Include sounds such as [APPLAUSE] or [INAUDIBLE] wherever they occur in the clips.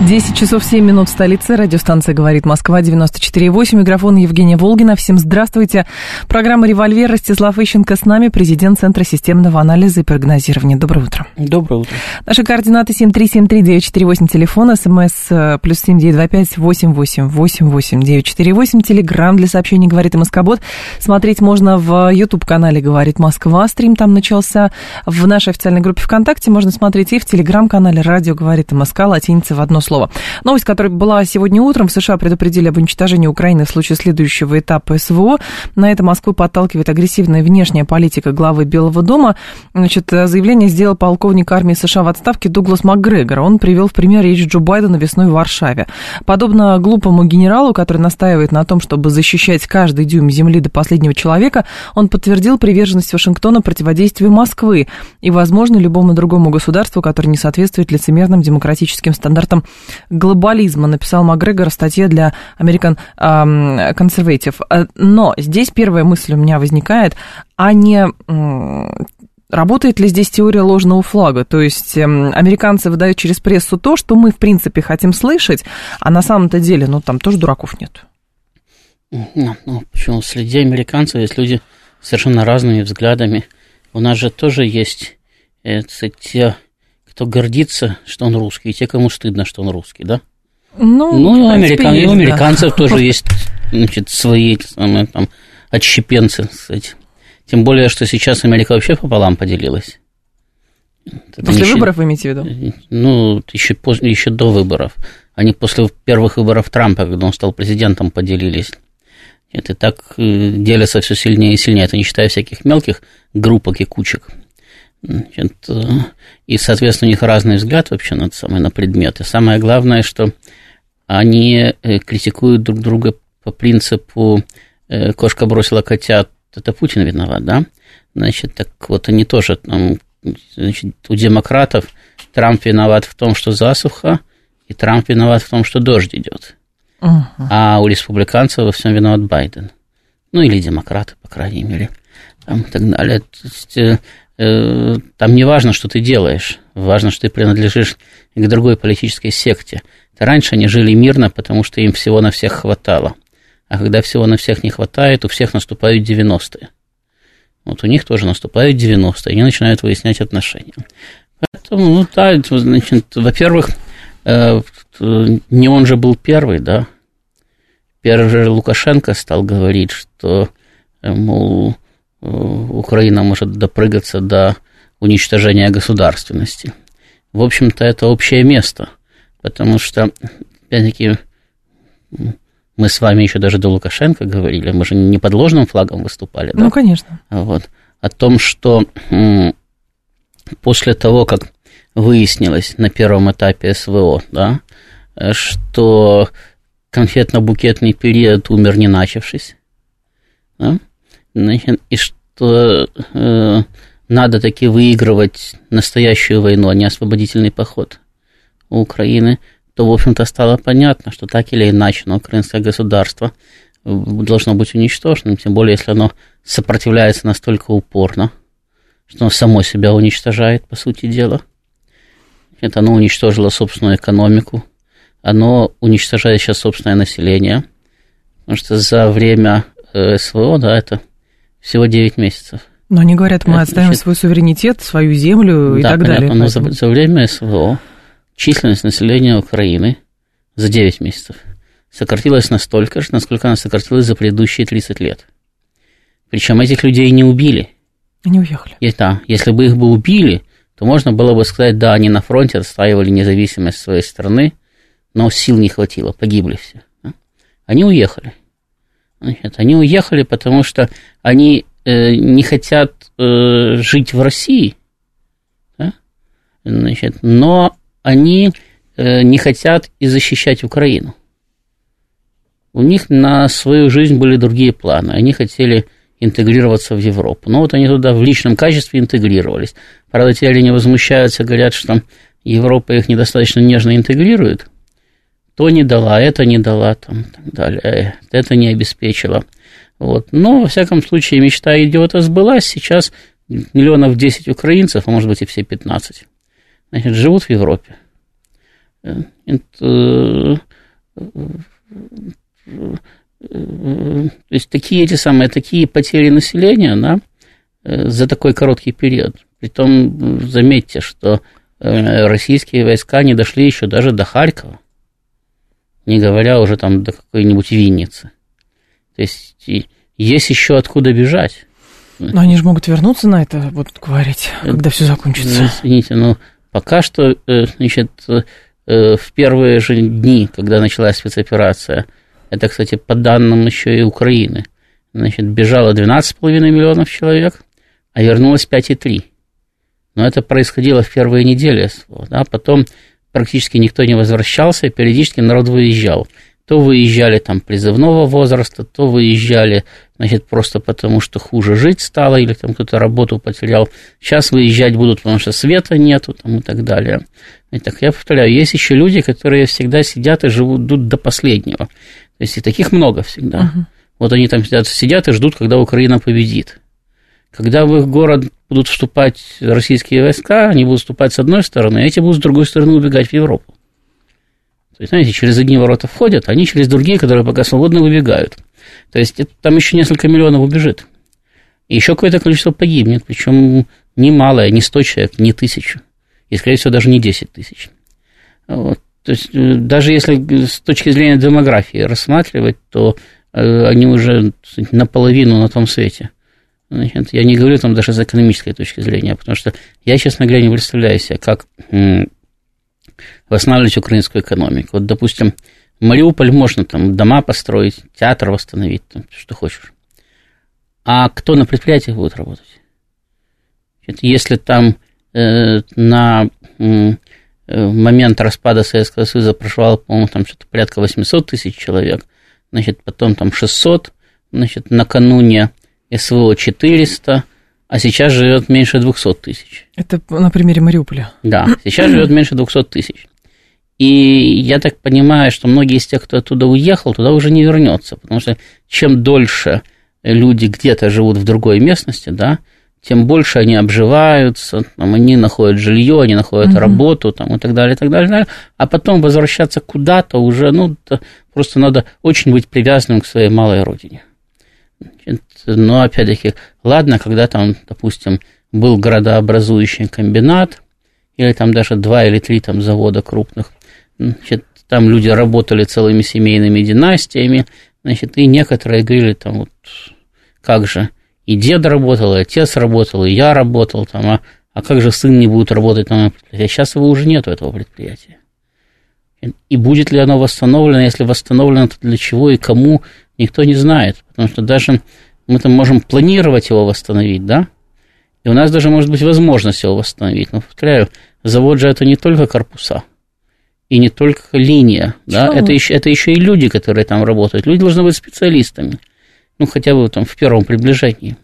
10 часов 7 минут в столице. Радиостанция «Говорит Москва» 94,8. Микрофон Евгения Волгина. Всем здравствуйте. Программа «Револьвер». Ростислав Ищенко с нами, президент Центра системного анализа и прогнозирования. Доброе утро. Доброе утро. Наши координаты 7373948, телефон, смс э, плюс 7925 88 948, телеграмм для сообщений «Говорит и Москобот». Смотреть можно в YouTube-канале «Говорит Москва». Стрим там начался. В нашей официальной группе ВКонтакте можно смотреть и в телеграм-канале «Радио говорит и Москва». Латиница в одно слово. Новость, которая была сегодня утром, в США предупредили об уничтожении Украины в случае следующего этапа СВО. На это Москву подталкивает агрессивная внешняя политика главы Белого дома. Значит, заявление сделал полковник армии США в отставке Дуглас МакГрегор. Он привел в пример речь Джо Байдена весной в Варшаве. Подобно глупому генералу, который настаивает на том, чтобы защищать каждый дюйм земли до последнего человека, он подтвердил приверженность Вашингтона противодействию Москвы и, возможно, любому другому государству, которое не соответствует лицемерным демократическим стандартам глобализма, написал Макгрегор в статье для American Conservative. Э, но здесь первая мысль у меня возникает, а не Работает ли здесь теория ложного флага? То есть эм, американцы выдают через прессу то, что мы, в принципе, хотим слышать, а на самом-то деле, ну, там тоже дураков нет. Ну, ну почему? Среди американцев есть люди совершенно разными взглядами. У нас же тоже есть это, те кто гордится, что он русский, и те, кому стыдно, что он русский, да? Ну, ну американ... есть, у американцев да. тоже [LAUGHS] есть значит, свои самые, там, отщепенцы. Кстати. Тем более, что сейчас Америка вообще пополам поделилась. Это после еще, выборов вы имеете в виду? Ну, еще, после, еще до выборов. Они после первых выборов Трампа, когда он стал президентом, поделились. Это так э, делятся все сильнее и сильнее. Это не считая всяких мелких группок и кучек. Значит, э, и, соответственно, у них разный взгляд вообще на, самое, на предметы. Самое главное, что они э, критикуют друг друга по принципу э, «кошка бросила котят, это Путин виноват», да? Значит, так вот они тоже там, значит, у демократов Трамп виноват в том, что засуха, и Трамп виноват в том, что дождь идет. Uh-huh. А у республиканцев во всем виноват Байден. Ну, или демократы, по крайней мере, там, и так далее. То есть, там не важно, что ты делаешь, важно, что ты принадлежишь к другой политической секте. Раньше они жили мирно, потому что им всего на всех хватало. А когда всего на всех не хватает, у всех наступают 90-е. Вот у них тоже наступают 90-е, и они начинают выяснять отношения. Поэтому, ну да, значит, во-первых, э, не он же был первый, да. Первый же Лукашенко стал говорить, что, э, мол, Э, Украина может допрыгаться до уничтожения государственности. В общем-то, это общее место, потому что, опять-таки, мы с вами еще даже до Лукашенко говорили, мы же не под ложным флагом выступали, да? Ну, конечно. Вот. О том, что после того, как выяснилось на первом этапе СВО, да, что конфетно-букетный период умер не начавшись, да, Значит, и что э, надо таки выигрывать настоящую войну, а не освободительный поход у Украины, то, в общем-то, стало понятно, что так или иначе, но украинское государство должно быть уничтоженным, тем более, если оно сопротивляется настолько упорно, что оно само себя уничтожает, по сути дела. Это оно уничтожило собственную экономику, оно уничтожает сейчас собственное население, потому что за время э, СВО, да, это всего 9 месяцев. Но они говорят, мы отставим Значит, свой суверенитет, свою землю и да, так понятно, далее. Но за, за время СВО численность населения Украины за 9 месяцев сократилась настолько же, насколько она сократилась за предыдущие 30 лет. Причем этих людей не убили. Они уехали. И, да, если бы их бы убили, то можно было бы сказать, да, они на фронте отстаивали независимость своей страны, но сил не хватило, погибли все. Они уехали. Значит, они уехали, потому что они э, не хотят э, жить в России, да? Значит, но они э, не хотят и защищать Украину. У них на свою жизнь были другие планы. Они хотели интегрироваться в Европу. Но вот они туда в личном качестве интегрировались. Правда, те они возмущаются, говорят, что Европа их недостаточно нежно интегрирует. То не дала, это не дала, там, так далее, э, это не обеспечила. Вот. Но, во всяком случае, мечта идиота сбылась. Сейчас миллионов 10 украинцев, а может быть и все 15, значит, живут в Европе. Э, это, то есть такие эти самые, такие потери населения, да, э, за такой короткий период. Притом, заметьте, что э, российские войска не дошли еще даже до Харькова, не говоря уже там до какой-нибудь Винницы. То есть есть еще откуда бежать. Но они же могут вернуться на это, вот говорить, когда все закончится. Ну, извините, но пока что, э, значит, в первые же дни, когда началась спецоперация – это, кстати, по данным еще и Украины. Значит, бежало 12,5 миллионов человек, а вернулось 5,3. Но это происходило в первые недели. Да? Потом практически никто не возвращался, и периодически народ выезжал. То выезжали там призывного возраста, то выезжали, значит, просто потому, что хуже жить стало, или там кто-то работу потерял. Сейчас выезжать будут, потому что света нету, там, и так далее. И так я повторяю, есть еще люди, которые всегда сидят и живут до последнего. То есть и таких много всегда. Uh-huh. Вот они там сидят, сидят и ждут, когда Украина победит. Когда в их город будут вступать российские войска, они будут вступать с одной стороны, а эти будут с другой стороны убегать в Европу. То есть, знаете, через одни ворота входят, они через другие, которые пока свободно выбегают. То есть, это, там еще несколько миллионов убежит. И еще какое-то количество погибнет, причем не малое, не 100 человек, не тысячу. И, скорее всего, даже не 10 тысяч. Вот. То есть э, даже если с точки зрения демографии рассматривать, то э, они уже наполовину на том свете. Значит, я не говорю там даже с экономической точки зрения, потому что я, честно говоря, не представляю себе, как восстанавливать украинскую экономику. Вот, допустим, Мариуполь можно там дома построить, театр восстановить, там, что хочешь. А кто на предприятиях будет работать? Если там э, на Э, момент распада Советского Союза проживало, по-моему, там что-то порядка 800 тысяч человек, значит, потом там 600, значит, накануне СВО 400, а сейчас живет меньше 200 тысяч. Это на примере Мариуполя. Да, сейчас живет меньше 200 тысяч. И я так понимаю, что многие из тех, кто оттуда уехал, туда уже не вернется, потому что чем дольше люди где-то живут в другой местности, да, тем больше они обживаются, там, они находят жилье, они находят угу. работу там, и так далее, и так далее, и так далее. А потом возвращаться куда-то уже, ну, просто надо очень быть привязанным к своей малой родине. Но, опять-таки, ладно, когда там, допустим, был городообразующий комбинат, или там даже два или три там завода крупных, значит, там люди работали целыми семейными династиями, значит, и некоторые говорили там вот, как же, и дед работал, и отец работал, и я работал там, а, а как же сын не будет работать моем предприятии? Сейчас его уже нет этого предприятия. И будет ли оно восстановлено, если восстановлено, то для чего и кому, никто не знает. Потому что даже мы там можем планировать его восстановить, да? И у нас даже может быть возможность его восстановить. Но, повторяю, завод же это не только корпуса и не только линия, да? Это еще, это еще и люди, которые там работают. Люди должны быть специалистами ну, хотя бы там в первом приближении.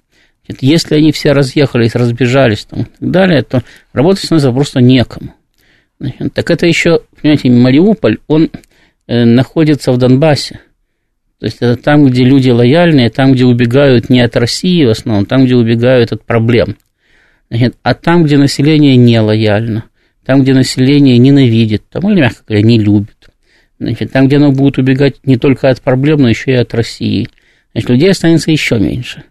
Если они все разъехались, разбежались там, и так далее, то работать становится просто некому. Так это еще, понимаете, Мариуполь, он э, находится в Донбассе. То есть это там, где люди лояльные, там, где убегают не от России в основном, там, где убегают от проблем. Значит, а там, где население не лояльно, там, где население ненавидит, там, или, мягко говоря, не любит, значит, там, где оно будет убегать не только от проблем, но еще и от России – значит, людей останется еще меньше.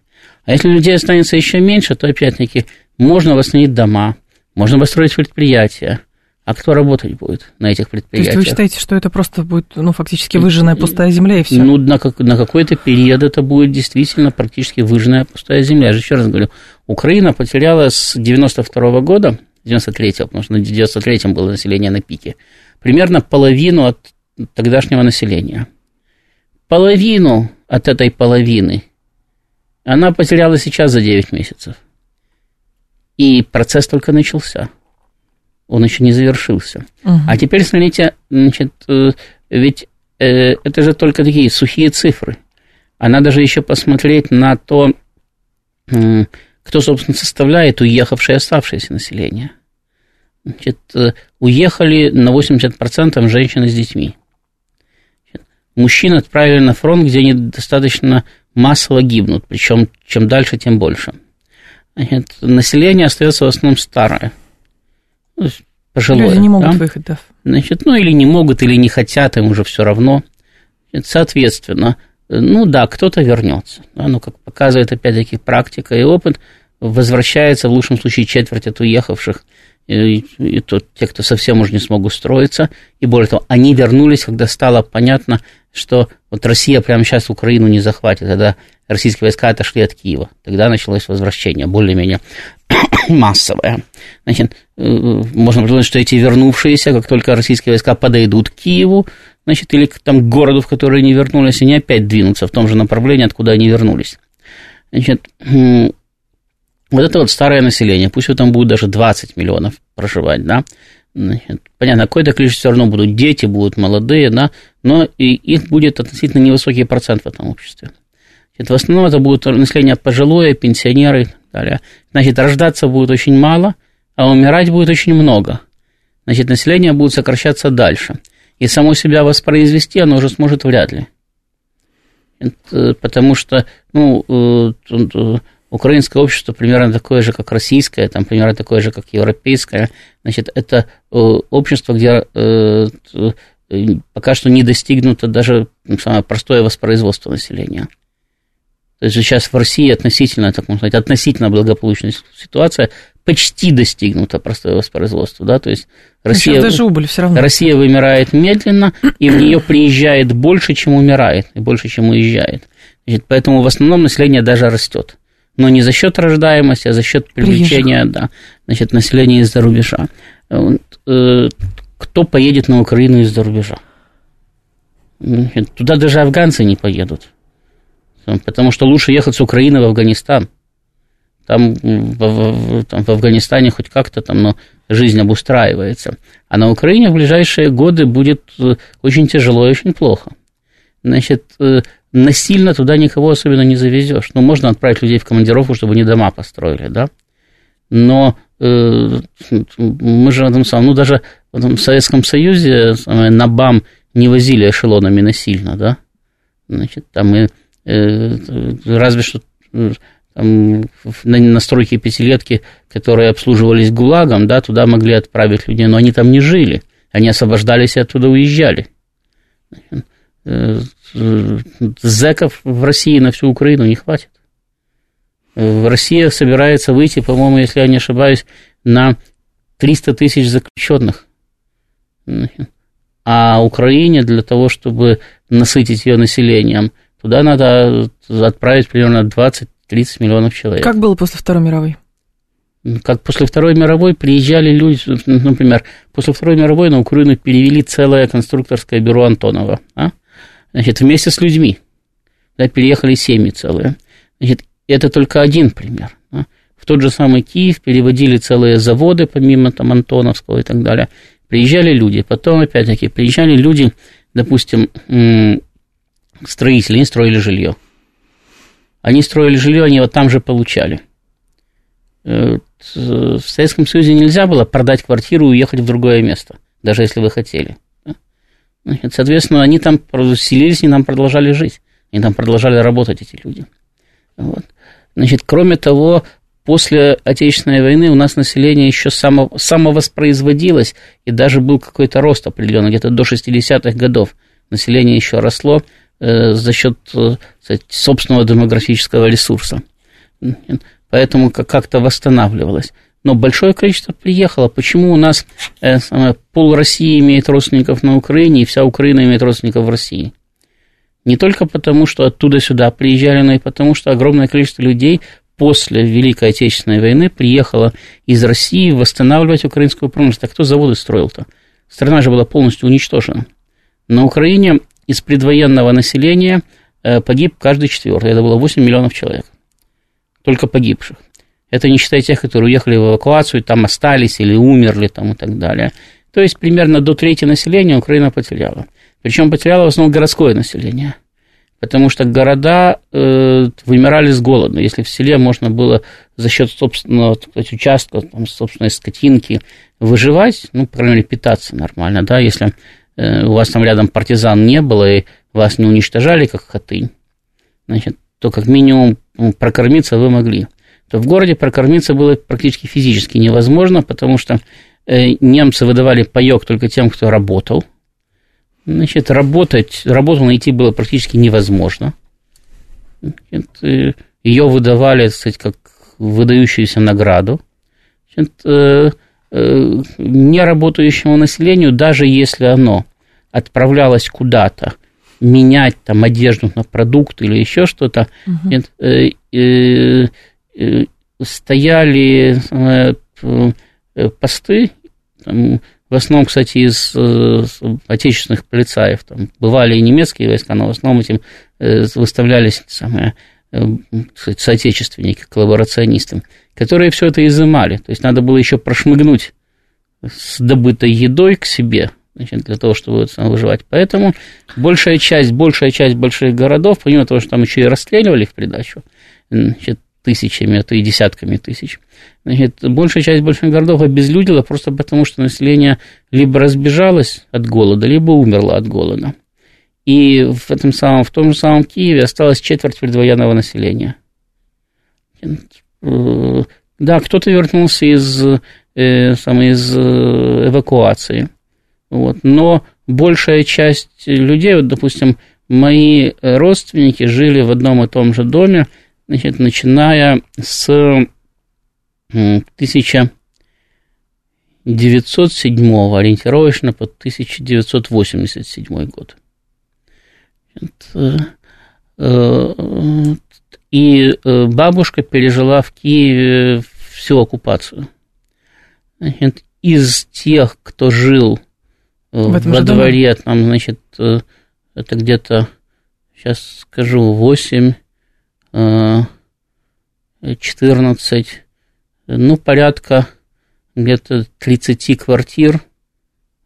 А если людей останется еще меньше, то, опять-таки, можно восстановить дома, можно построить предприятия. А кто работать будет на этих предприятиях? То есть вы считаете, что это просто будет, ну, фактически выжженная пустая земля и все? Ну, на, как, на какой-то период это будет действительно практически выжженная пустая земля. Я же еще раз говорю, Украина потеряла с 92 -го года, 93-го, потому что на 93-м было население на пике, примерно половину от тогдашнего населения. Половину от этой половины, она потеряла сейчас за 9 месяцев. И процесс только начался. Он еще не завершился. Угу. А теперь смотрите, значит, э, ведь э, это же только такие сухие цифры. А надо же еще посмотреть на то, кто, собственно, составляет уехавшее оставшееся население? Значит, э, уехали на 80% женщины с детьми. Мужчин отправили на фронт, где они достаточно массово гибнут, причем чем дальше, тем больше. Значит, население остается в основном старое. Пожилое. Люди не могут да? выехать, да. Значит, ну или не могут, или не хотят, им уже все равно. Соответственно, ну да, кто-то вернется. Да, ну, как показывает опять-таки практика и опыт, возвращается в лучшем случае четверть от уехавших, и, и то, те, кто совсем уже не смог устроиться. И более того, они вернулись, когда стало понятно, что вот Россия прямо сейчас Украину не захватит, когда российские войска отошли от Киева. Тогда началось возвращение, более-менее [COUGHS] массовое. Значит, э, можно предположить, что эти вернувшиеся, как только российские войска подойдут к Киеву, значит, или к там, городу, в который они вернулись, они опять двинутся в том же направлении, откуда они вернулись. Значит, вот это вот старое население, пусть в этом будет даже 20 миллионов проживать, да, понятно, какое-то количество все равно будут дети, будут молодые, да, но и их будет относительно невысокий процент в этом обществе. Значит, в основном это будет население пожилое, пенсионеры и так далее. Значит, рождаться будет очень мало, а умирать будет очень много. Значит, население будет сокращаться дальше – и само себя воспроизвести оно уже сможет вряд ли. Это, потому что, ну, э, э, украинское общество примерно такое же, как российское, там примерно такое же, как европейское. Значит, это э, общество, где пока что не достигнуто даже самое простое воспроизводство населения. То есть сейчас в России относительно, так можно сказать, относительно благополучная ситуация почти достигнуто простое воспроизводство, да, то есть Россия, даже убыль все равно. Россия вымирает медленно, и в нее приезжает больше, чем умирает, и больше, чем уезжает. Значит, поэтому в основном население даже растет. Но не за счет рождаемости, а за счет привлечения да, значит, населения из-за рубежа. Кто поедет на Украину из-за рубежа? Туда даже афганцы не поедут. Потому что лучше ехать с Украины в Афганистан – там в, там в Афганистане хоть как-то там, но жизнь обустраивается. А на Украине в ближайшие годы будет э, очень тяжело и очень плохо. Значит, э, насильно туда никого особенно не завезешь. Ну, можно отправить людей в командировку, чтобы они дома построили, да? Но мы же в этом самом, ну, даже в, Советском Союзе на БАМ не возили эшелонами насильно, да? Значит, там и э, разве что там, на настройки пятилетки, которые обслуживались ГУЛАГом, да, туда могли отправить людей, но они там не жили, они освобождались и оттуда уезжали. Э, зэков в России на всю Украину не хватит. В России собирается выйти, по-моему, если я не ошибаюсь, на 300 тысяч заключенных. А Украине для того, чтобы насытить ее населением, туда надо отправить примерно 20 30 миллионов человек. Как было после Второй мировой? Как после Второй мировой приезжали люди, например, после Второй мировой на Украину перевели целое конструкторское бюро Антонова, а? значит, вместе с людьми, да, переехали семьи целые. Значит, это только один пример. В тот же самый Киев переводили целые заводы, помимо там Антоновского и так далее. Приезжали люди, потом, опять-таки, приезжали люди, допустим, строители, они строили жилье. Они строили жилье, они вот там же получали. Э, в Советском Союзе нельзя было продать квартиру и уехать в другое место, даже если вы хотели. Соответственно, они там селились и там продолжали жить. Они там продолжали работать, эти люди. Вот. Значит, кроме того, после Отечественной войны у нас население еще само, самовоспроизводилось, и даже был какой-то рост определенный, где-то до 60-х годов население еще росло, Э, за счет э, собственного демографического ресурса. Поэтому как-то восстанавливалось. Но большое количество приехало. Почему у нас э, пол России имеет родственников на Украине, и вся Украина имеет родственников в России? Не только потому, что оттуда сюда приезжали, но и потому, что огромное количество людей после Великой Отечественной войны приехало из России восстанавливать украинскую промышленность. А кто заводы строил-то? Страна же была полностью уничтожена. На Украине из предвоенного населения э, погиб каждый четвертый. Это было 8 миллионов человек. Только погибших. Это не считая тех, которые уехали в эвакуацию, там остались или умерли там, и так далее. То есть примерно до трети населения Украина потеряла. Причем потеряла в основном городское население. потому что города э, вымирали с голоду. Если в селе можно было за счет собственного сказать, участка, там, собственной скотинки выживать, ну, по крайней мере, питаться нормально, да, если э, у вас там рядом партизан не было и вас не уничтожали, как хатынь, значит, то как минимум прокормиться вы могли. То в городе прокормиться было практически физически невозможно, потому что э, немцы выдавали паек только тем, кто работал. Значит, работать, работу найти было практически невозможно. Значит, э, ее выдавали, так сказать, как выдающуюся награду. Значит, э, неработающему населению, даже если оно отправлялось куда-то менять там одежду на продукт или еще что-то, угу. э, э, э, стояли э, посты, там, в основном, кстати, из э, отечественных полицаев, там бывали и немецкие войска, но в основном этим э, выставлялись самые сказать, соотечественники, коллаборационисты, которые все это изымали. То есть надо было еще прошмыгнуть с добытой едой к себе, значит, для того, чтобы выживать. Поэтому большая часть, большая часть больших городов, помимо того, что там еще и расстреливали в придачу, значит, тысячами, а то и десятками тысяч, значит, большая часть больших городов обезлюдила просто потому, что население либо разбежалось от голода, либо умерло от голода. И в, этом самом, в том же самом Киеве осталось четверть предвоенного населения. Э, да, кто-то вернулся из, э, сам, из э, эвакуации – вот. Но большая часть людей, вот, допустим, мои родственники жили в одном и том же доме, значит, начиная с 1907 ориентировочно по 1987 год. Э, э, и э, бабушка пережила в Киеве всю оккупацию. Значит, из тех, кто жил в этом во дворе, доме? там, значит, это где-то, сейчас скажу, 8, 14, э, ну, порядка где-то 30 квартир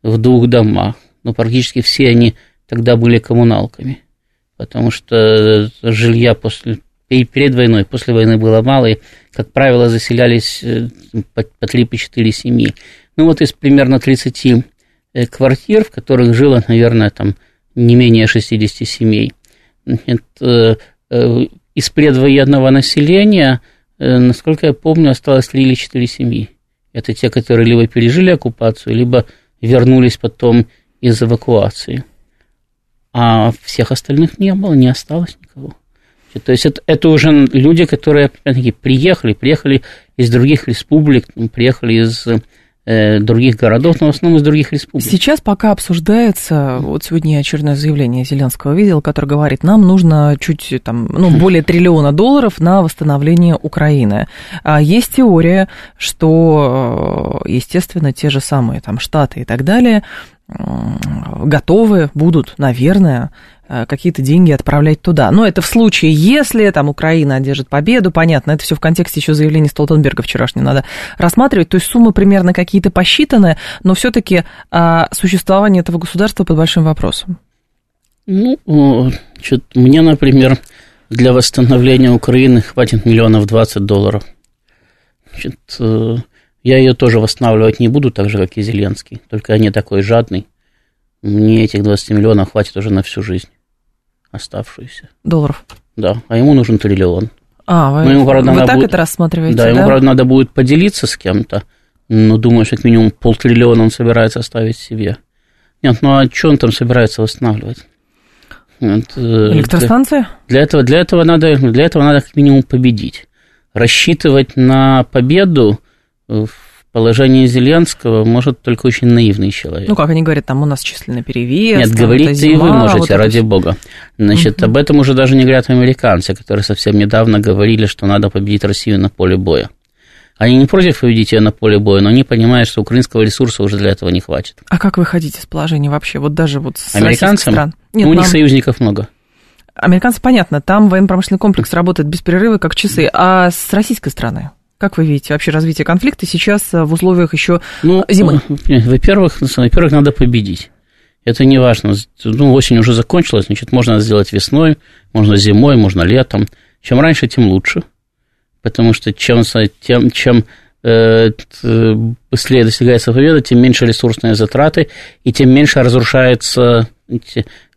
в двух домах. Но практически все они тогда были коммуналками, потому что жилья после, перед войной, после войны было мало, и, как правило, заселялись э, по, по 3-4 семьи. Ну, вот из примерно 30 Э, квартир, в которых жило, наверное, там не менее 60 семей. Это, э, из предвоенного населения, э, насколько я помню, осталось 3 или 4 семьи. Это те, которые либо пережили оккупацию, либо вернулись потом из эвакуации. А всех остальных не было, не осталось никого. То есть это, это уже люди, которые, приехали, приехали из других республик, приехали из других городов, но в основном из других республик. Сейчас пока обсуждается, вот сегодня я очередное заявление Зеленского видел, который говорит, нам нужно чуть, там, ну, [LAUGHS] более триллиона долларов на восстановление Украины. А есть теория, что, э, естественно, те же самые там Штаты и так далее готовы будут, наверное, Э, какие-то деньги отправлять туда. Но это в случае, если там Украина одержит победу, понятно, это все в контексте еще заявления Столтенберга вчерашнего надо рассматривать. То есть суммы примерно какие-то посчитаны, но все-таки а, существование этого государства под большим вопросом. Ну, мне, например, для восстановления Украины хватит миллионов двадцать долларов. Значит, э, я ее тоже восстанавливать не буду, так же, как и Зеленский, только я не такой жадный. Мне этих 20 миллионов хватит уже на всю жизнь оставшуюся. Долларов? Да, а ему нужен триллион. А, вы, ему, правда, вы так будет, это рассматриваете, да? Да, ему, правда, надо будет поделиться с кем-то, но думаю, что как минимум полтриллиона он собирается оставить себе. Нет, ну а что он там собирается восстанавливать? Вот, э, Электростанция? Для, для, этого, для, этого надо, для этого надо как минимум победить. Рассчитывать на победу в положении Зеленского может только очень наивный человек. Ну, как они говорят, там у нас численный перевес. Нет, говорить и вы можете, вот ради это... бога. Значит, угу. об этом уже даже не говорят американцы, которые совсем недавно говорили, что надо победить Россию на поле боя. Они не против победить ее на поле боя, но они понимают, что украинского ресурса уже для этого не хватит. А как вы ходите из положения вообще? Вот даже вот с Американцам? стран? Нет, у нам... них союзников много. Американцы, понятно, там военно-промышленный комплекс работает без перерыва, как часы. А с российской стороны? Как вы видите вообще развитие конфликта сейчас э, в условиях еще ну, зимы? [LAUGHS] Во-первых, во-первых, надо победить. Это не важно. Ну, осень уже закончилась, значит, можно сделать весной, можно зимой, можно летом. Чем раньше, тем лучше. Потому что чем, тем, чем э, быстрее достигается победа, тем меньше ресурсные затраты, и тем меньше разрушается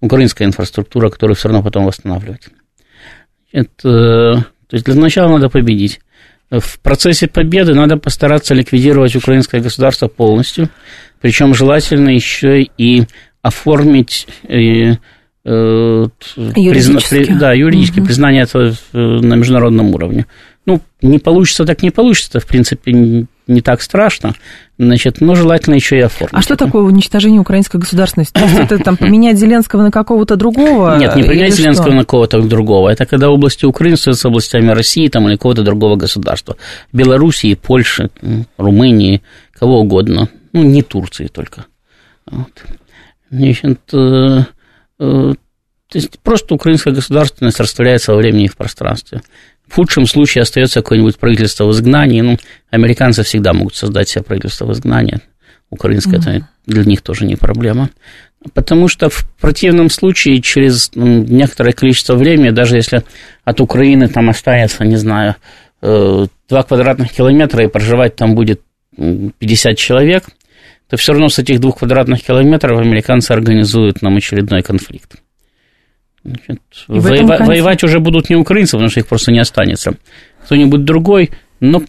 украинская инфраструктура, которую все равно потом восстанавливать. Это, то есть для начала надо победить. В процессе победы надо постараться ликвидировать украинское государство полностью, причем желательно еще и оформить э, э, призна, при, да, юридически угу. признание этого на международном уровне. Ну, не получится, так не получится, в принципе, не так страшно, значит, но желательно еще и оформить. А что такое уничтожение украинской государственности? То есть это там поменять Зеленского на какого-то другого? Нет, не поменять Зеленского что? на кого-то другого. Это когда области Украины становятся областями России там, или какого-то другого государства. Белоруссии, Польши, Румынии, кого угодно. Ну, не Турции только. Вот. Значит, э, э, то есть просто украинская государственность растворяется во времени и в пространстве. В худшем случае остается какое-нибудь правительство в изгнании. Ну, американцы всегда могут создать себе правительство в изгнании. Украинское mm-hmm. это для них тоже не проблема. Потому что в противном случае через некоторое количество времени, даже если от Украины там останется, не знаю, 2 э, квадратных километра и проживать там будет 50 человек, то все равно с этих двух квадратных километров американцы организуют нам очередной конфликт. Значит, воева- конце... Воевать уже будут не украинцы, потому что их просто не останется. Кто-нибудь другой, но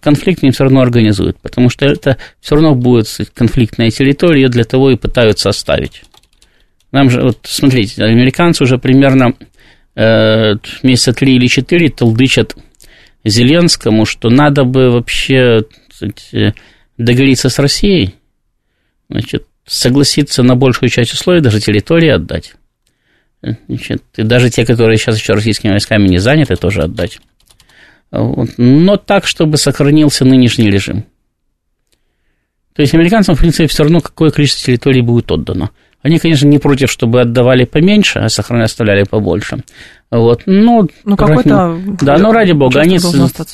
конфликт они все равно организуют, потому что это все равно будет конфликтная территория, для того и пытаются оставить. Нам же, вот смотрите, американцы уже примерно э, месяца три или четыре толдычат Зеленскому, что надо бы вообще сказать, договориться с Россией, значит, согласиться на большую часть условий, даже территории отдать. Значит, и даже те, которые сейчас еще российскими войсками не заняты, тоже отдать. Вот. Но так, чтобы сохранился нынешний режим. То есть американцам, в принципе, все равно какое количество территорий будет отдано. Они, конечно, не против, чтобы отдавали поменьше, а сохраняли, оставляли побольше. Вот. Но, ну, какой-то... Да, но ради бога, они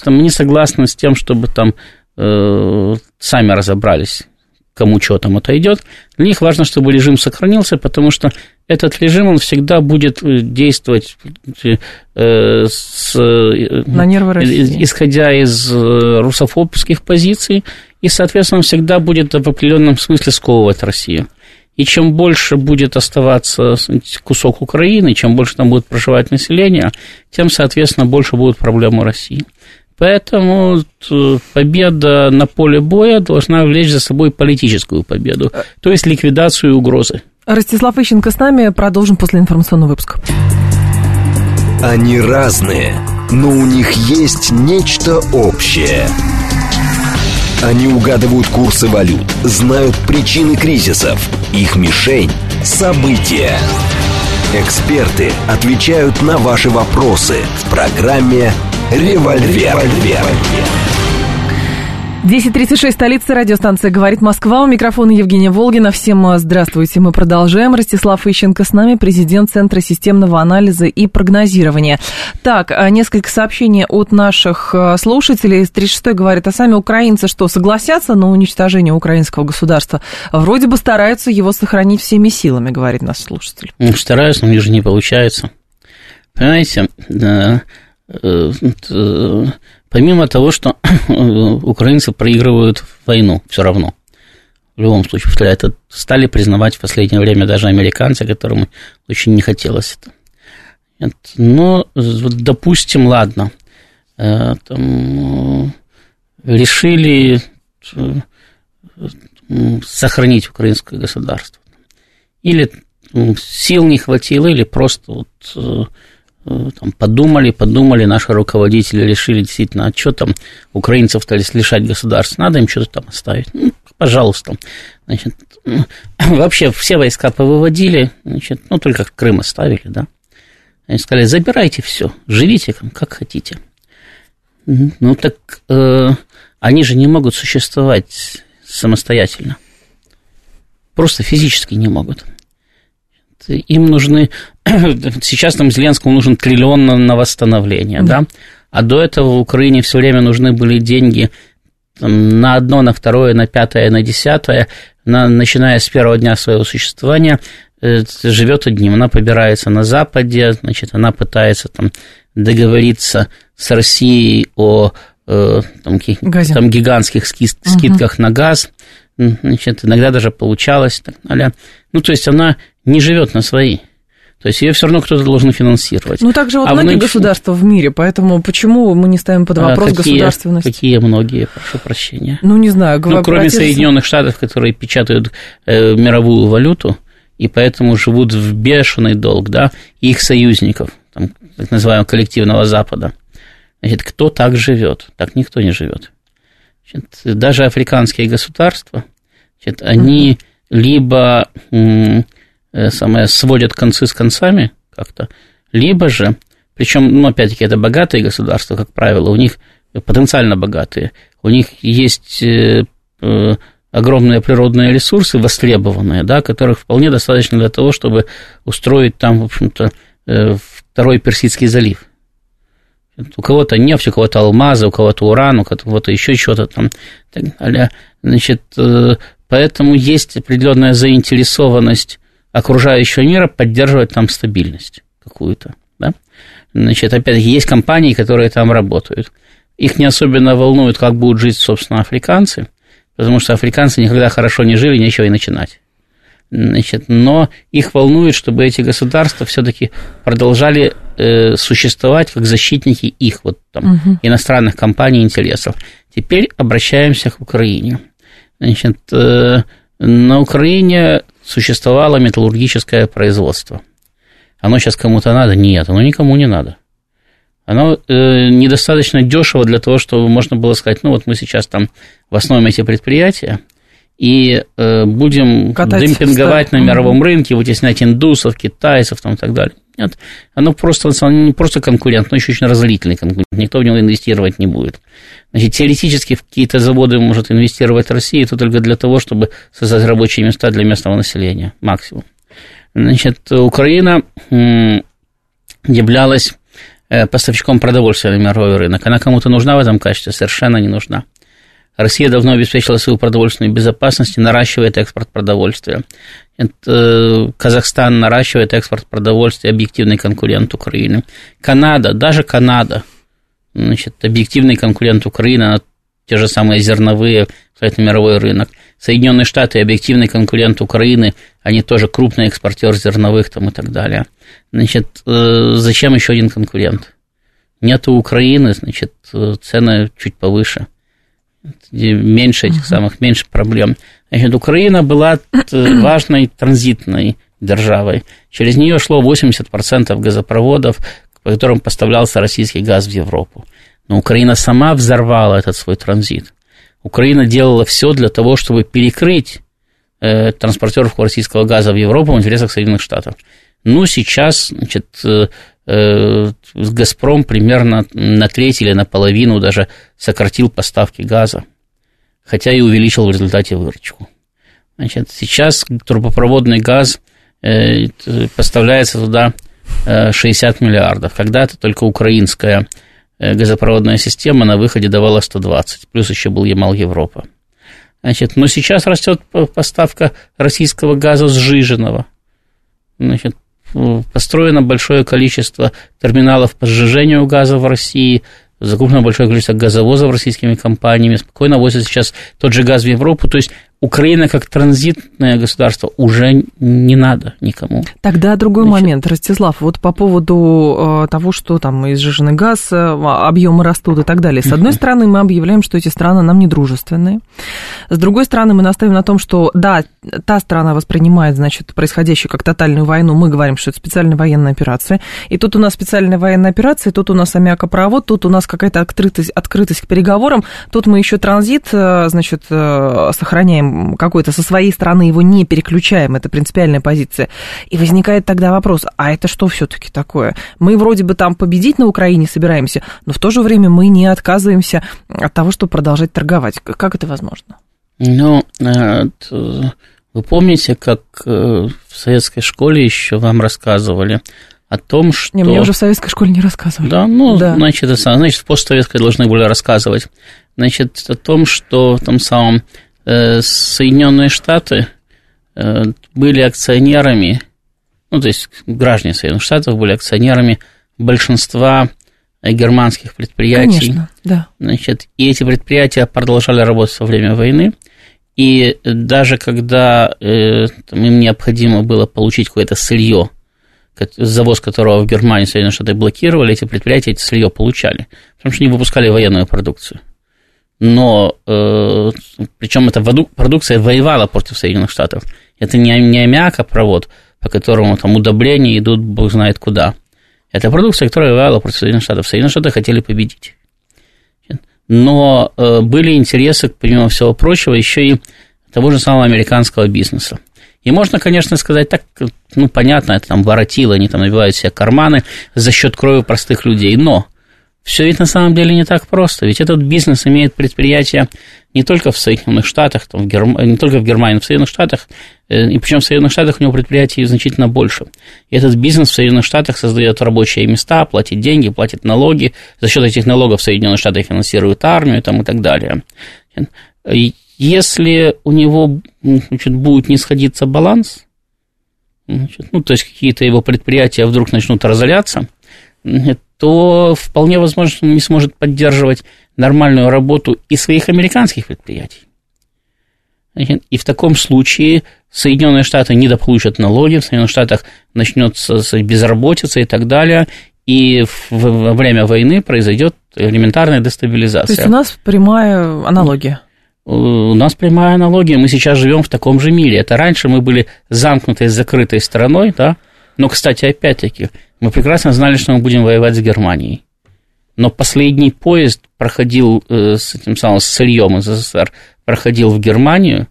там, не согласны с тем, чтобы там э, сами разобрались, кому что там отойдет. Для них важно, чтобы режим сохранился, потому что этот режим, он всегда будет э, действовать э, с, э, На нервы России. исходя из русофобских позиций, и, соответственно, всегда будет в определенном смысле сковывать Россию. И чем больше будет оставаться кусок Украины, чем больше там будет проживать население, тем, соответственно, больше будут проблемы России. Поэтому победа на поле боя должна влечь за собой политическую победу, то есть ликвидацию угрозы. Ростислав Ищенко с нами. Продолжим после информационного выпуска. Они разные, но у них есть нечто общее. Они угадывают курсы валют, знают причины кризисов. Их мишень – события. Эксперты отвечают на ваши вопросы в программе «Револьвер». Револьвер. 10.36, столица, радиостанция «Говорит Москва». У микрофона Евгения Волгина. Всем э, здравствуйте. Мы продолжаем. Ростислав Ищенко с нами, президент Центра системного анализа и прогнозирования. Так, э, несколько сообщений от наших э, слушателей. 36 говорит, а сами украинцы что, согласятся на уничтожение украинского государства? Вроде бы стараются его сохранить всеми силами, говорит наш слушатель. Ну, стараются, но у них же не получается. Понимаете, Помимо того, что [COUGHS] украинцы проигрывают войну все равно. В любом случае, повторяю, это стали признавать в последнее время даже американцы, которым очень не хотелось это. Но, допустим, ладно, э, там, э, решили э, сохранить украинское государство. Или сил не хватило, или просто вот Э, там, подумали, подумали, наши руководители решили действительно, а что там украинцев стали лишать государства, надо им что-то там оставить. Ну, пожалуйста. Значит, [CLEARS THROAT] вообще все войска повыводили, значит, ну, только Крым оставили, да. Они сказали, забирайте все, живите как хотите. Ну, так э, они же не могут существовать самостоятельно. Просто физически не могут им нужны, [CLEARS THROAT] сейчас там Зеленскому нужен триллион на, на восстановление, да. да, а до этого в Украине все время нужны были деньги там, на одно, на второе, на пятое, на десятое, она, начиная с первого дня своего существования, э, живет одним. Она побирается на Западе, значит, она пытается там договориться с Россией о э, там, там, гигантских скидках угу. на газ. Значит, иногда даже получалось. Так далее. Ну, то есть она не живет на свои. То есть ее все равно кто-то должен финансировать. Ну, также вот а многие государства в мире, поэтому почему мы не ставим под а вопрос а какие, государственность? Какие многие, прошу прощения? Ну, не знаю. Ну, кроме Соединенных Штатов, которые печатают э, мировую валюту, и поэтому живут в бешеный долг, да, и их союзников, там, так называемого коллективного Запада. Значит, кто так живет? Так никто не живет. Значит, даже африканские государства, значит, они mm-hmm. либо самое, сводят концы с концами как-то, либо же, причем, ну, опять-таки, это богатые государства, как правило, у них потенциально богатые, у них есть э, э, огромные природные ресурсы востребованные, да, которых вполне достаточно для того, чтобы устроить там, в общем-то, второй Персидский залив. У кого-то нефть, у кого-то алмазы, у кого-то уран, у кого-то еще что-то там. Так далее. Значит, поэтому есть определенная заинтересованность окружающего мира поддерживать там стабильность какую-то. Да? Значит, опять-таки, есть компании, которые там работают. Их не особенно волнует, как будут жить, собственно, африканцы, потому что африканцы никогда хорошо не жили, нечего и начинать. Значит, но их волнует, чтобы эти государства все-таки продолжали э, существовать как защитники их вот там угу. иностранных компаний интересов. Теперь обращаемся к Украине. Значит, э, на Украине существовало металлургическое производство. Оно сейчас кому-то надо? Нет, оно никому не надо. Оно э, недостаточно дешево для того, чтобы можно было сказать, ну вот мы сейчас там восстановим эти предприятия и э, будем Катать демпинговать на мировом рынке, вытеснять индусов, китайцев там, и так далее. Нет, оно просто, оно не просто конкурент, но еще очень разорительный конкурент. Никто в него инвестировать не будет. Значит, теоретически в какие-то заводы может инвестировать Россия, это только для того, чтобы создать рабочие места для местного населения, максимум. Значит, Украина являлась э, поставщиком продовольствия на мировой рынок. Она кому-то нужна в этом качестве? Совершенно не нужна. Россия давно обеспечила свою продовольственную безопасность и наращивает экспорт продовольствия. Это, Казахстан наращивает экспорт продовольствия, объективный конкурент Украины. Канада, даже Канада, значит, объективный конкурент Украины, она те же самые зерновые, кстати, мировой рынок. Соединенные Штаты, объективный конкурент Украины, они тоже крупный экспортер зерновых там и так далее. Значит, э, зачем еще один конкурент? Нету Украины, значит, э, цены чуть повыше меньше этих самых, меньше проблем. Значит, Украина была [CLEARS THROAT] важной транзитной державой. Через нее шло 80% газопроводов, по которым поставлялся российский газ в Европу. Но Украина сама взорвала этот свой транзит. Украина делала все для того, чтобы перекрыть э, транспортировку российского газа в Европу в интересах Соединенных Штатов. Ну, сейчас, значит, э, Э, Газпром примерно на треть или наполовину даже сократил поставки газа, хотя и увеличил в результате выручку. Значит, сейчас трубопроводный газ э, поставляется туда 60 э, миллиардов. Когда-то только украинская газопроводная система на выходе давала 120, плюс еще был Ямал Европа. Значит, но сейчас растет поставка российского газа сжиженного. Значит, построено большое количество терминалов по сжижению газа в России, закуплено большое количество газовозов российскими компаниями, спокойно возят сейчас тот же газ в Европу. То есть Украина как транзитное государство уже не надо никому. Тогда другой Значит, момент, Ростислав, вот по поводу э, того, что там изжиженный газ, э, объемы растут и так далее. С одной стороны, мы объявляем, что эти страны нам не дружественные. С другой стороны, мы настаиваем на том, что да, та страна воспринимает, значит, происходящую как тотальную войну, мы говорим, что это специальная военная операция. И тут у нас специальная военная операция, тут у нас аммиакопровод, тут у нас какая-то открытость, открытость к переговорам, тут мы еще транзит, э, значит, сохраняем какой-то со своей стороны его не переключаем, это принципиальная позиция. И возникает тогда вопрос, а это что все-таки такое? Мы вроде бы там победить на Украине собираемся, но в то же время мы не отказываемся от того, чтобы продолжать торговать. Как это возможно? Ну, э, вы помните, как э, в советской школе еще вам рассказывали о том, что... Не, мне уже в советской школе не рассказывали. Да, ну, да. значит, это, значит, в постсоветской должны были рассказывать. Значит, о том, что в том самом Соединенные Штаты э, были акционерами, ну, то есть граждане Соединенных Штатов были акционерами большинства германских предприятий. Конечно, да. Значит, и эти предприятия продолжали работать во время войны. И даже когда э, там, им необходимо было получить какое-то сырье, завоз которого в Германии Соединенные Штаты блокировали, эти предприятия эти сырье получали, потому что они выпускали военную продукцию. Но э, причем эта продукция воевала против Соединенных Штатов. Это не, не аммиакопровод, по которому там удобрения идут бог знает куда. Это продукция, которая воевала против Соединенных Штатов. Соединенные Штаты хотели победить. Но э, были интересы, помимо всего прочего, еще и того же самого американского бизнеса. И можно, конечно, сказать так, ну, понятно, это там воротило, они там набивают себе карманы за счет крови простых людей, но все ведь на самом деле не так просто, ведь этот бизнес имеет предприятия не только в Соединенных Штатах, там, в Герм... не только в Германии, но в Соединенных Штатах, э, и причем в Соединенных Штатах у него предприятий значительно больше. И этот бизнес в Соединенных Штатах создает рабочие места, платит деньги, платит налоги, за счет этих налогов Соединенные Штаты финансируют армию там, и так далее. Если у него значит, будет не сходиться баланс, значит, ну, то есть какие-то его предприятия вдруг начнут разоряться, то вполне возможно он не сможет поддерживать нормальную работу и своих американских предприятий. И в таком случае Соединенные Штаты недополучат налоги, в Соединенных Штатах начнется безработица и так далее, и во время войны произойдет элементарная дестабилизация. То есть у нас прямая аналогия. У нас прямая аналогия, мы сейчас живем в таком же мире. Это раньше мы были замкнутой, закрытой страной, да, но, кстати, опять-таки, мы прекрасно знали, что мы будем воевать с Германией. Но последний поезд проходил э, с этим самым сырьем из СССР, проходил в Германию,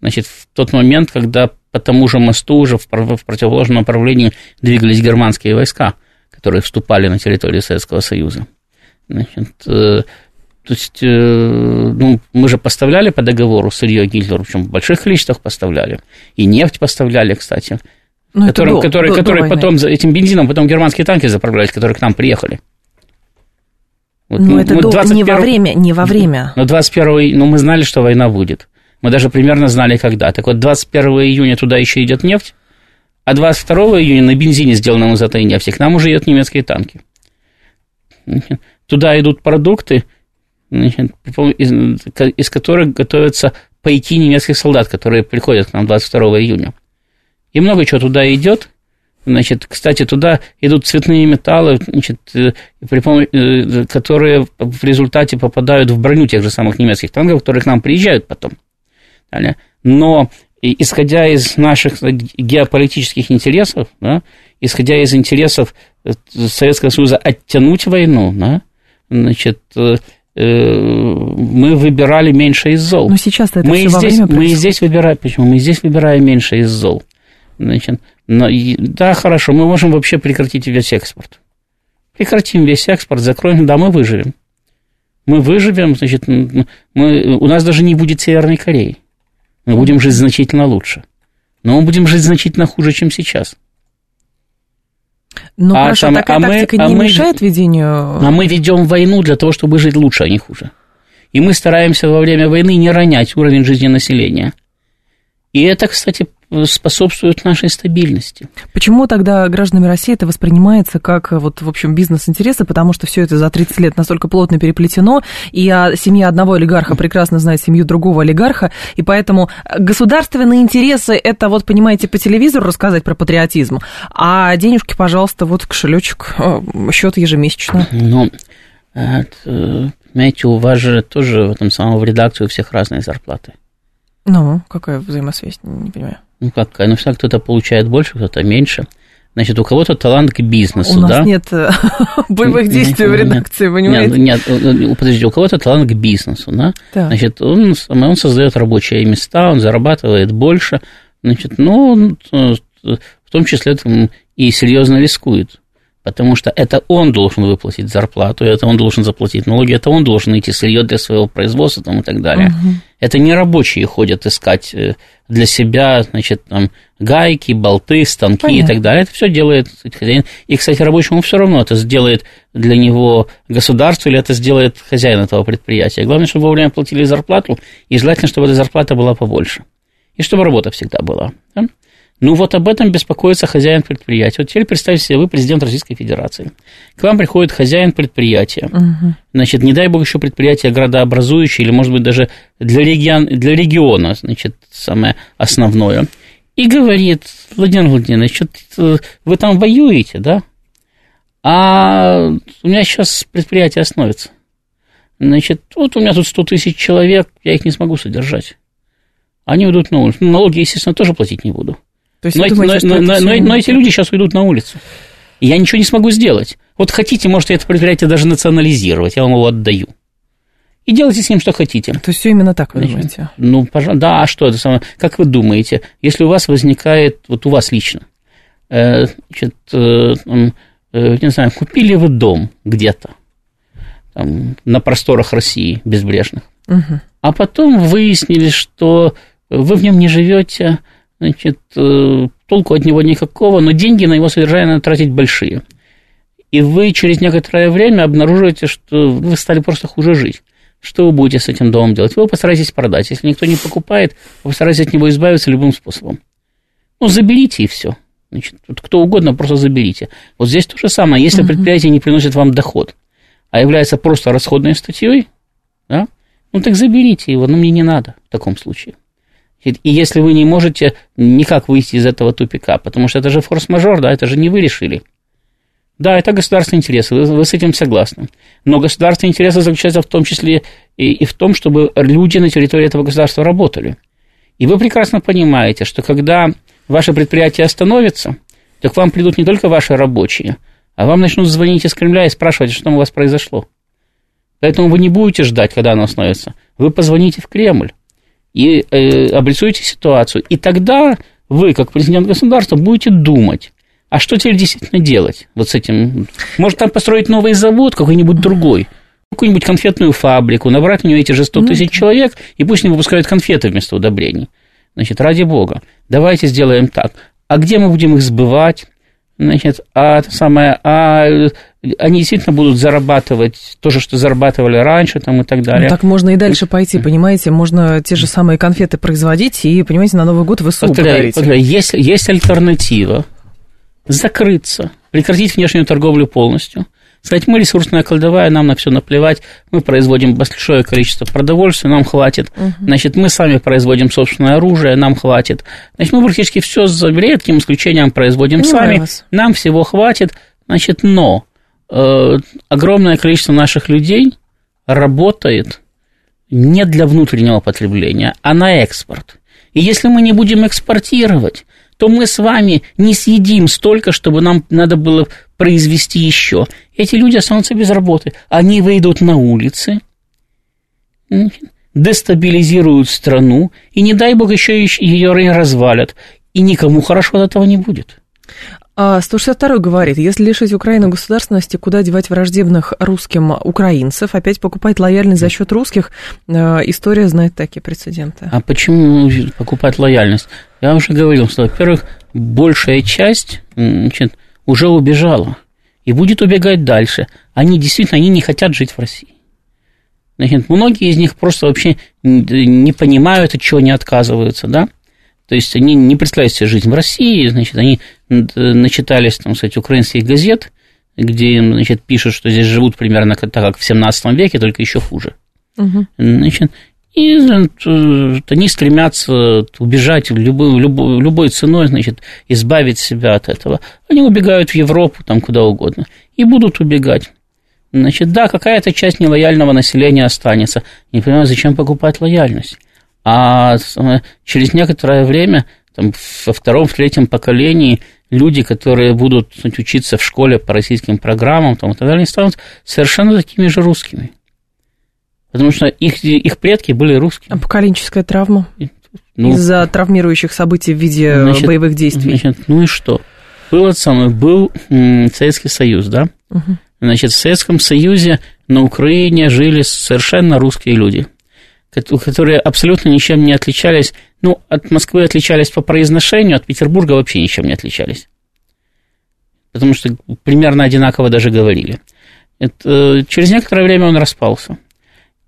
значит, в тот момент, когда по тому же мосту уже в, в противоположном направлении двигались германские войска, которые вступали на территорию Советского Союза. Значит, э, то есть, э, ну, мы же поставляли по договору сырье Гитлеру, причем в больших количествах поставляли. И нефть поставляли, кстати. Ну, который, до, который, до, который до потом за этим бензином потом германские танки заправлялись, которые к нам приехали. Вот, ну, мы, это мы до, 21... не во время, не во время. Но 21 ну, мы знали, что война будет. Мы даже примерно знали, когда. Так вот, 21 июня туда еще идет нефть, а 22 июня на бензине, сделанном из этой нефти, к нам уже идут немецкие танки. Туда идут продукты, из, из которых готовятся пайки немецких солдат, которые приходят к нам 22 июня. И много чего туда идет. Значит, кстати, туда идут цветные металлы, значит, э, при помощи, э, которые в результате попадают в броню тех же самых немецких танков, которые к нам приезжают потом. Но исходя из наших геополитических интересов, да, исходя из интересов э, Советского Союза оттянуть войну, да, значит, мы выбирали меньше из зол. Но сейчас это мы все здесь, во время мы здесь выбираем, почему? Мы здесь выбираем меньше из зол. Значит, но, да, хорошо, мы можем вообще прекратить весь экспорт. Прекратим весь экспорт, закроем, да, мы выживем. Мы выживем, значит, мы, у нас даже не будет Северной Кореи. Мы будем жить значительно лучше. Но мы будем жить значительно хуже, чем сейчас. Ну, а, хорошо, там, такая а тактика мы, не а мешает мы, ведению... А мы ведем войну для того, чтобы жить лучше, а не хуже. И мы стараемся во время войны не ронять уровень жизни населения. И это, кстати, способствует нашей стабильности. Почему тогда гражданами России это воспринимается как, вот, в общем, бизнес-интересы, потому что все это за 30 лет настолько плотно переплетено, и семья одного олигарха прекрасно знает семью другого олигарха, и поэтому государственные интересы – это, вот, понимаете, по телевизору рассказать про патриотизм, а денежки, пожалуйста, вот кошелечек, э, счет ежемесячно. Ну, понимаете, у вас же тоже в этом самом в редакции у всех разные зарплаты. Ну, какая взаимосвязь, не понимаю. Ну, какая? Ну, всегда кто-то получает больше, кто-то меньше. Значит, у кого-то талант к бизнесу, у да? У нас нет э, [LAUGHS] боевых действий в редакции, понимаете? Нет, нет, э, э, подождите, у кого-то талант к бизнесу, да? Так. Значит, он, он создает рабочие места, он зарабатывает больше, значит, ну, в том числе там, и серьезно рискует. Потому что это он должен выплатить зарплату, это он должен заплатить налоги, это он должен найти сырье для своего производства там, и так далее. Угу. Это не рабочие ходят искать э, для себя, значит, там, гайки, болты, станки Понятно. и так далее. Это все делает хозяин. И, кстати, рабочему все равно, это сделает для него государство или это сделает хозяин этого предприятия. Главное, чтобы вовремя платили зарплату, и желательно, чтобы эта зарплата была побольше. И чтобы работа всегда была. Да? Ну вот об этом беспокоится хозяин предприятия. Вот теперь представьте себе, вы президент Российской Федерации. К вам приходит хозяин предприятия. Угу. Значит, не дай бог еще предприятие градообразующее, или, может быть, даже для, регион, для региона, значит, самое основное. И говорит, Владимир Владимирович, что вы там воюете, да? А у меня сейчас предприятие остановится. Значит, вот у меня тут 100 тысяч человек, я их не смогу содержать. Они уйдут на улицу. Налоги, естественно, тоже платить не буду. То есть но, думаете, но, но, но, но эти люди сейчас уйдут на улицу. И я ничего не смогу сделать. Вот хотите, можете это предприятие даже национализировать, я вам его отдаю. И делайте с ним, что хотите. То есть все именно так вы думаете? Ну, пожалуйста, да, а что это самое? Как вы думаете, если у вас возникает, вот у вас лично, э, значит, э, э, не знаю, купили вы дом где-то, там, на просторах России безбрежных, угу. а потом выяснили, что вы в нем не живете, значит, э, толку от него никакого, но деньги на его содержание надо тратить большие. И вы через некоторое время обнаруживаете, что вы стали просто хуже жить. Что вы будете с этим домом делать? Вы постараетесь продать. Если никто не покупает, вы постараетесь от него избавиться любым способом. Ну, заберите и все. Значит, кто угодно, просто заберите. Вот здесь то же самое. Если угу. предприятие не приносит вам доход, а является просто расходной статьей, да, ну так заберите его, но мне не надо в таком случае. И если вы не можете никак выйти из этого тупика, потому что это же форс-мажор, да, это же не вы решили. Да, это государственные интересы, вы, вы с этим согласны. Но государственные интересы заключаются в том числе и, и в том, чтобы люди на территории этого государства работали. И вы прекрасно понимаете, что когда ваше предприятие остановится, то к вам придут не только ваши рабочие, а вам начнут звонить из Кремля и спрашивать, что там у вас произошло. Поэтому вы не будете ждать, когда оно остановится. Вы позвоните в Кремль и э, обрисуете ситуацию. И тогда вы, как президент государства, будете думать, а что теперь действительно делать вот с этим? Может, там построить новый завод какой-нибудь другой? Какую-нибудь конфетную фабрику, набрать у нее эти же 100 тысяч человек, и пусть они выпускают конфеты вместо удобрений. Значит, ради бога, давайте сделаем так. А где мы будем их сбывать? Значит, а самое, а они действительно будут зарабатывать то же, что зарабатывали раньше там, и так далее. Ну, так можно и дальше пойти, понимаете, можно те же самые конфеты производить и, понимаете, на Новый год в СУ повторяю, повторяю, есть, есть альтернатива закрыться, прекратить внешнюю торговлю полностью – Сказать, мы ресурсная кладовая, нам на все наплевать, мы производим большое количество продовольствия, нам хватит. Угу. Значит, мы сами производим собственное оружие, нам хватит. Значит, мы практически все за редким исключением производим Понимаю сами, вас. нам всего хватит. Значит, но э, огромное количество наших людей работает не для внутреннего потребления, а на экспорт. И если мы не будем экспортировать, то мы с вами не съедим столько, чтобы нам надо было произвести еще. Эти люди останутся без работы. Они выйдут на улицы, дестабилизируют страну, и не дай бог еще ее развалят. И никому хорошо от этого не будет. 162 а, говорит, если лишить Украину государственности, куда девать враждебных русским украинцев, опять покупать лояльность за счет русских, а, история знает такие прецеденты. А почему покупать лояльность? Я уже говорил, что, во-первых, большая часть значит, уже убежала и будет убегать дальше. Они действительно они не хотят жить в России. Значит, многие из них просто вообще не понимают, от чего они отказываются, да? То есть они не представляют себе жизнь в России, значит, они начитались, там, сказать, украинских газет, где им, значит, пишут, что здесь живут примерно так, как в 17 веке, только еще хуже. Угу. Значит, и они стремятся убежать любой, любой, любой ценой, значит, избавить себя от этого. Они убегают в Европу, там куда угодно, и будут убегать. Значит, да, какая-то часть нелояльного населения останется. Не понимаю, зачем покупать лояльность а через некоторое время, там, во втором, в третьем поколении, люди, которые будут учиться в школе по российским программам там, и так далее, станут совершенно такими же русскими. Потому что их, их предки были русскими. А поколенческая травма? Ну, Из-за травмирующих событий в виде значит, боевых действий. Значит, ну и что? был, самый, был Советский Союз, да? Угу. Значит, в Советском Союзе на Украине жили совершенно русские люди, которые абсолютно ничем не отличались. Ну, от Москвы отличались по произношению, от Петербурга вообще ничем не отличались. Потому что примерно одинаково даже говорили. Это, через некоторое время он распался.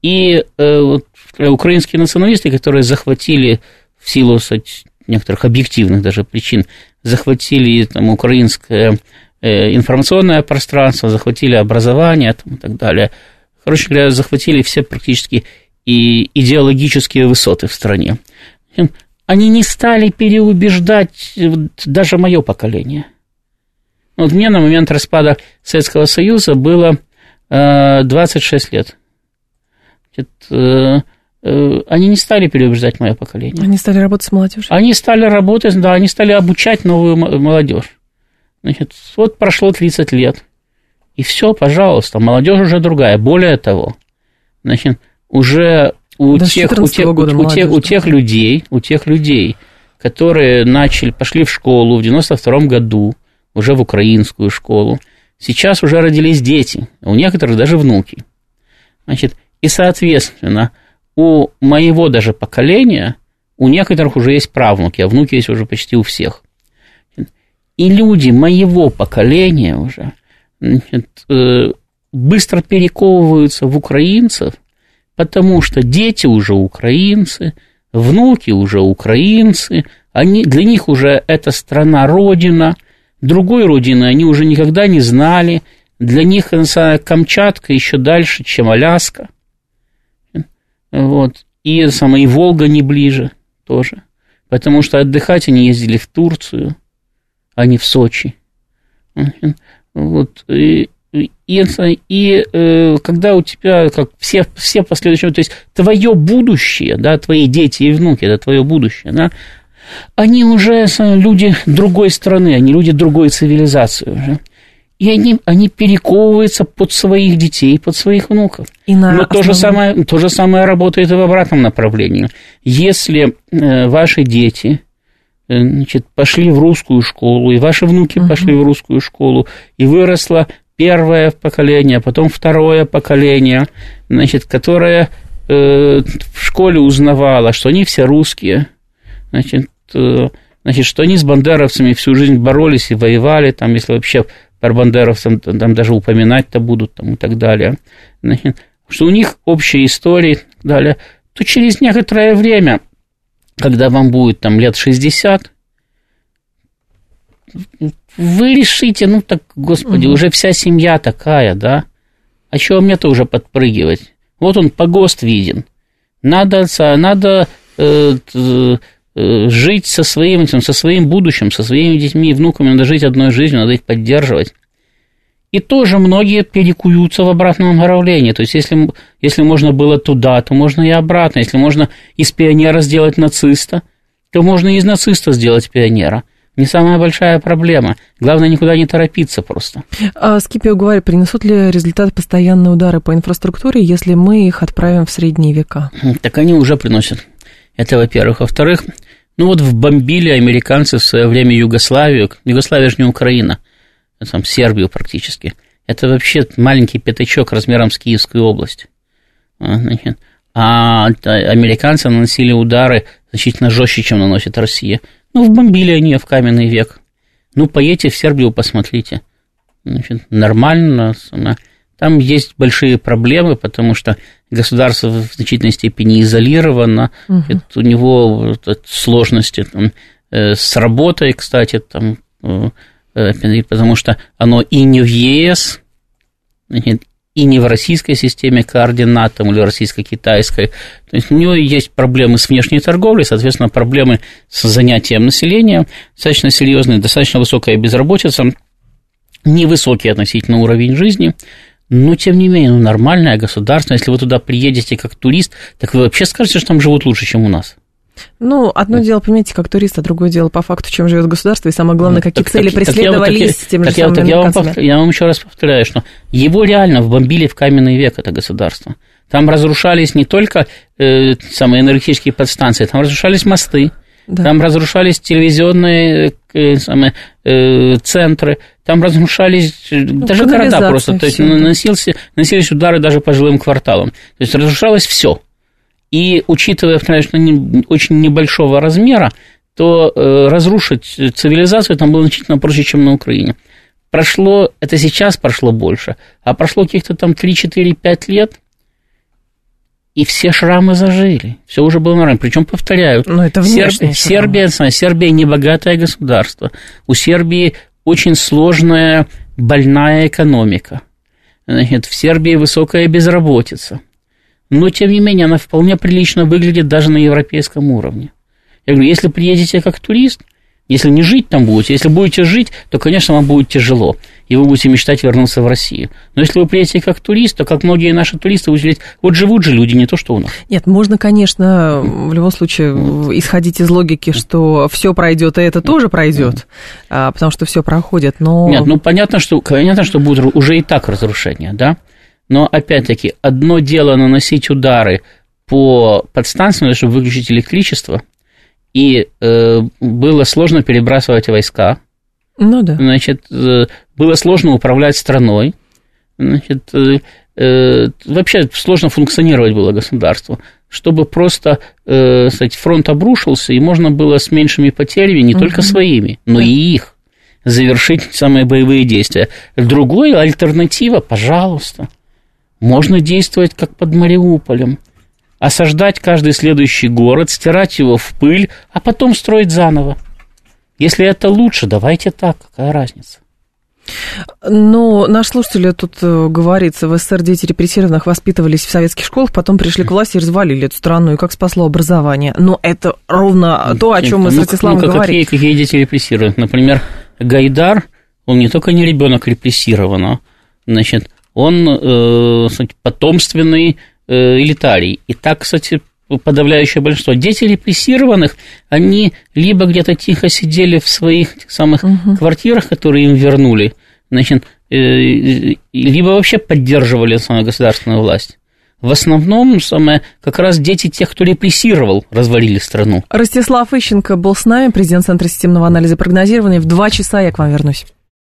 И э, вот, украинские националисты, которые захватили в силу кстати, некоторых объективных даже причин, захватили там, украинское э, информационное пространство, захватили образование там, и так далее. Короче говоря, захватили все практически и идеологические высоты в стране. Они не стали переубеждать даже мое поколение. Вот мне на момент распада Советского Союза было 26 э, лет. Значит, э, э, они не стали переубеждать мое поколение. Они стали работать с молодежью. Они стали работать, да, они стали обучать новую молодежь. Значит, вот прошло 30 лет. И все, пожалуйста, молодежь уже другая. Более того, значит, уже у да тех, у тех, года у, тех, у тех людей, у тех людей, которые начали, пошли в школу в 92 году, уже в украинскую школу, сейчас уже родились дети, у некоторых даже внуки. Значит, и, соответственно, у моего даже поколения, у некоторых уже есть правнуки, а внуки есть уже почти у всех. И люди моего поколения уже значит, э, быстро перековываются в украинцев, потому что дети уже украинцы, внуки уже украинцы, они, для них уже эта страна родина, другой родины они уже никогда не знали, для них Камчатка еще дальше, чем Аляска – вот. И самое, и Волга не ближе тоже. Потому что отдыхать они ездили в Турцию, а не в Сочи. Вот. И, и, и э, когда у тебя, как все, все последующие, то есть твое будущее, да, твои дети и внуки, это твое будущее, да, они уже люди другой страны, они люди другой цивилизации уже и они, они перековываются под своих детей, под своих внуков. И на Но основном... то, же самое, то же самое работает и в обратном направлении. Если э, ваши дети э, значит, пошли в русскую школу, и ваши внуки угу. пошли в русскую школу, и выросло первое поколение, а потом второе поколение, значит, которое э, в школе узнавало, что они все русские, значит, э, значит, что они с бандеровцами всю жизнь боролись и воевали, там, если вообще про бандеровцев там даже упоминать-то будут там, и так далее, что у них общие истории и так далее, то через некоторое время, когда вам будет там лет 60, вы решите, ну так, господи, угу. уже вся семья такая, да, а чего мне тоже подпрыгивать? Вот он погост виден. Надо, надо э, Э, жить со своим, со своим будущим, со своими детьми и внуками, надо жить одной жизнью, надо их поддерживать. И тоже многие перекуются в обратном направлении. То есть, если, если можно было туда, то можно и обратно. Если можно из пионера сделать нациста, то можно и из нациста сделать пионера. Не самая большая проблема. Главное, никуда не торопиться просто. А Скипио говорит, принесут ли результат постоянные удары по инфраструктуре, если мы их отправим в средние века? Так они уже приносят. Это, во-первых. Во-вторых, ну вот вбомбили американцы в свое время Югославию. Югославия же не Украина, а там Сербию практически. Это вообще маленький пятачок размером с Киевскую область. А, а американцы наносили удары значительно жестче, чем наносит Россия. Ну, вбомбили они в каменный век. Ну, поедете в Сербию, посмотрите. Значит, нормально. Там есть большие проблемы, потому что государство в значительной степени изолировано, угу. это, у него сложности там, э, с работой, кстати, там, э, э, потому что оно и не в ЕС, и не в российской системе координат там, или российско-китайской. То есть у него есть проблемы с внешней торговлей, соответственно, проблемы с занятием населения достаточно серьезные, достаточно высокая безработица, невысокий относительно уровень жизни – но, тем не менее, ну, нормальное государство. Если вы туда приедете как турист, так вы вообще скажете, что там живут лучше, чем у нас. Ну, одно да. дело, понимаете, как турист, а другое дело по факту, чем живет государство, и самое главное, какие так, цели так, преследовались так, тем так, же так, самыми я, вам повтор, я вам еще раз повторяю, что его реально вбомбили в каменный век, это государство. Там разрушались не только э, самые энергетические подстанции, там разрушались мосты, да. там разрушались телевизионные э, самые, э, центры, там разрушались ну, даже города просто, то есть наносился, наносились удары даже по жилым кварталам, то есть разрушалось все. И учитывая, конечно, не, очень небольшого размера, то э, разрушить цивилизацию там было значительно проще, чем на Украине. Прошло, это сейчас прошло больше, а прошло каких-то там 3, 4, 5 лет, и все шрамы зажили. Все уже было нормально. Причем, повторяю, Но это Сербия, Сербия, Сербия не богатое государство. У Сербии очень сложная, больная экономика. Значит, в Сербии высокая безработица. Но, тем не менее, она вполне прилично выглядит даже на европейском уровне. Я говорю, если приедете как турист, если не жить там будете, если будете жить, то, конечно, вам будет тяжело, и вы будете мечтать вернуться в Россию. Но если вы приедете как турист, то, как многие наши туристы, будете говорить, вот живут же люди, не то, что у нас. Нет, можно, конечно, в любом случае исходить из логики, что все пройдет, и это тоже пройдет, а, потому что все проходит, но... Нет, ну понятно, что, понятно, что будут уже и так разрушения, да? Но, опять-таки, одно дело наносить удары по подстанциям, чтобы выключить электричество – и э, было сложно перебрасывать войска. Ну да. Значит, э, было сложно управлять страной. Значит, э, э, вообще сложно функционировать было государство. Чтобы просто, э, кстати, фронт обрушился, и можно было с меньшими потерями, не угу. только своими, но да. и их, завершить самые боевые действия. Другое, альтернатива, пожалуйста. Можно действовать как под Мариуполем осаждать каждый следующий город, стирать его в пыль, а потом строить заново. Если это лучше, давайте так, какая разница? Но наш слушатель тут э, говорится, в СССР дети репрессированных воспитывались в советских школах, потом пришли к власти и развалили эту страну, и как спасло образование. Но это ровно то, о чем мы с ну, Ростиславом ну, говорим. Какие, какие дети репрессированы? Например, Гайдар, он не только не ребенок репрессированного, значит, он э, потомственный Э, элитарий. И так, кстати, подавляющее большинство. Дети репрессированных, они либо где-то тихо сидели в своих самых угу. квартирах, которые им вернули, значит, э, либо вообще поддерживали самую государственную власть. В основном самое, как раз дети тех, кто репрессировал, развалили страну. Ростислав Ищенко был с нами, президент Центра системного анализа прогнозирования. В два часа я к вам вернусь.